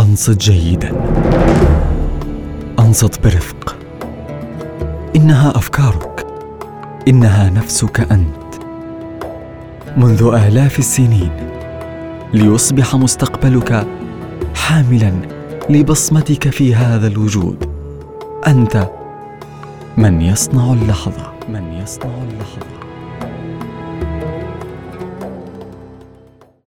أنصت جيدا. أنصت برفق. إنها أفكارك. إنها نفسك أنت. منذ آلاف السنين ليصبح مستقبلك حاملا لبصمتك في هذا الوجود. أنت من يصنع اللحظة. من يصنع اللحظة.